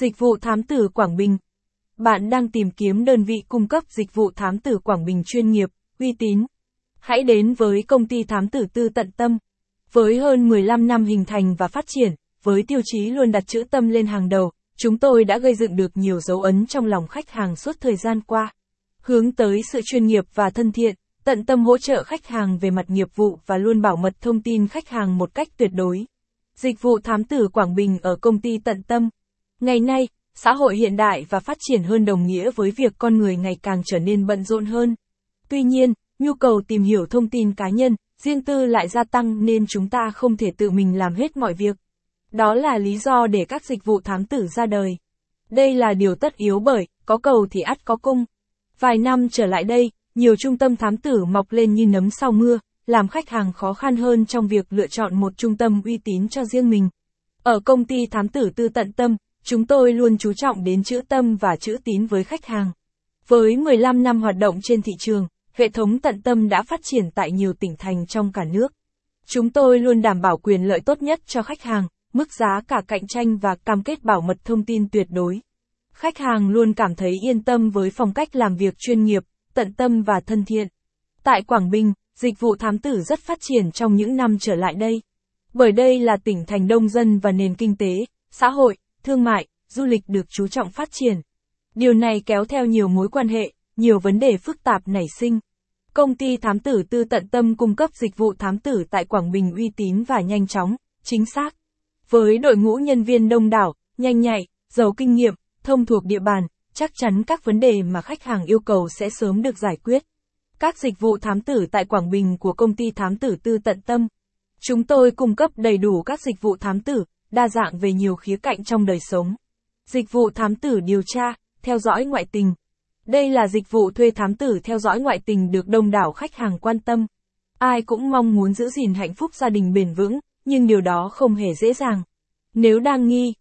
Dịch vụ thám tử Quảng Bình. Bạn đang tìm kiếm đơn vị cung cấp dịch vụ thám tử Quảng Bình chuyên nghiệp, uy tín. Hãy đến với công ty thám tử tư tận tâm. Với hơn 15 năm hình thành và phát triển, với tiêu chí luôn đặt chữ tâm lên hàng đầu, chúng tôi đã gây dựng được nhiều dấu ấn trong lòng khách hàng suốt thời gian qua. Hướng tới sự chuyên nghiệp và thân thiện, tận tâm hỗ trợ khách hàng về mặt nghiệp vụ và luôn bảo mật thông tin khách hàng một cách tuyệt đối. Dịch vụ thám tử Quảng Bình ở công ty tận tâm. Ngày nay, xã hội hiện đại và phát triển hơn đồng nghĩa với việc con người ngày càng trở nên bận rộn hơn. Tuy nhiên, nhu cầu tìm hiểu thông tin cá nhân, riêng tư lại gia tăng nên chúng ta không thể tự mình làm hết mọi việc. Đó là lý do để các dịch vụ thám tử ra đời. Đây là điều tất yếu bởi, có cầu thì ắt có cung. Vài năm trở lại đây, nhiều trung tâm thám tử mọc lên như nấm sau mưa, làm khách hàng khó khăn hơn trong việc lựa chọn một trung tâm uy tín cho riêng mình. Ở công ty thám tử tư tận tâm, chúng tôi luôn chú trọng đến chữ tâm và chữ tín với khách hàng. Với 15 năm hoạt động trên thị trường, hệ thống tận tâm đã phát triển tại nhiều tỉnh thành trong cả nước. Chúng tôi luôn đảm bảo quyền lợi tốt nhất cho khách hàng, mức giá cả cạnh tranh và cam kết bảo mật thông tin tuyệt đối. Khách hàng luôn cảm thấy yên tâm với phong cách làm việc chuyên nghiệp, tận tâm và thân thiện. Tại Quảng Bình, dịch vụ thám tử rất phát triển trong những năm trở lại đây. Bởi đây là tỉnh thành đông dân và nền kinh tế, xã hội, thương mại, du lịch được chú trọng phát triển. Điều này kéo theo nhiều mối quan hệ, nhiều vấn đề phức tạp nảy sinh. Công ty thám tử tư tận tâm cung cấp dịch vụ thám tử tại Quảng Bình uy tín và nhanh chóng, chính xác. Với đội ngũ nhân viên đông đảo, nhanh nhạy, giàu kinh nghiệm, thông thuộc địa bàn, chắc chắn các vấn đề mà khách hàng yêu cầu sẽ sớm được giải quyết. Các dịch vụ thám tử tại Quảng Bình của công ty thám tử tư tận tâm. Chúng tôi cung cấp đầy đủ các dịch vụ thám tử, đa dạng về nhiều khía cạnh trong đời sống. Dịch vụ thám tử điều tra, theo dõi ngoại tình. Đây là dịch vụ thuê thám tử theo dõi ngoại tình được đông đảo khách hàng quan tâm. Ai cũng mong muốn giữ gìn hạnh phúc gia đình bền vững, nhưng điều đó không hề dễ dàng. Nếu đang nghi,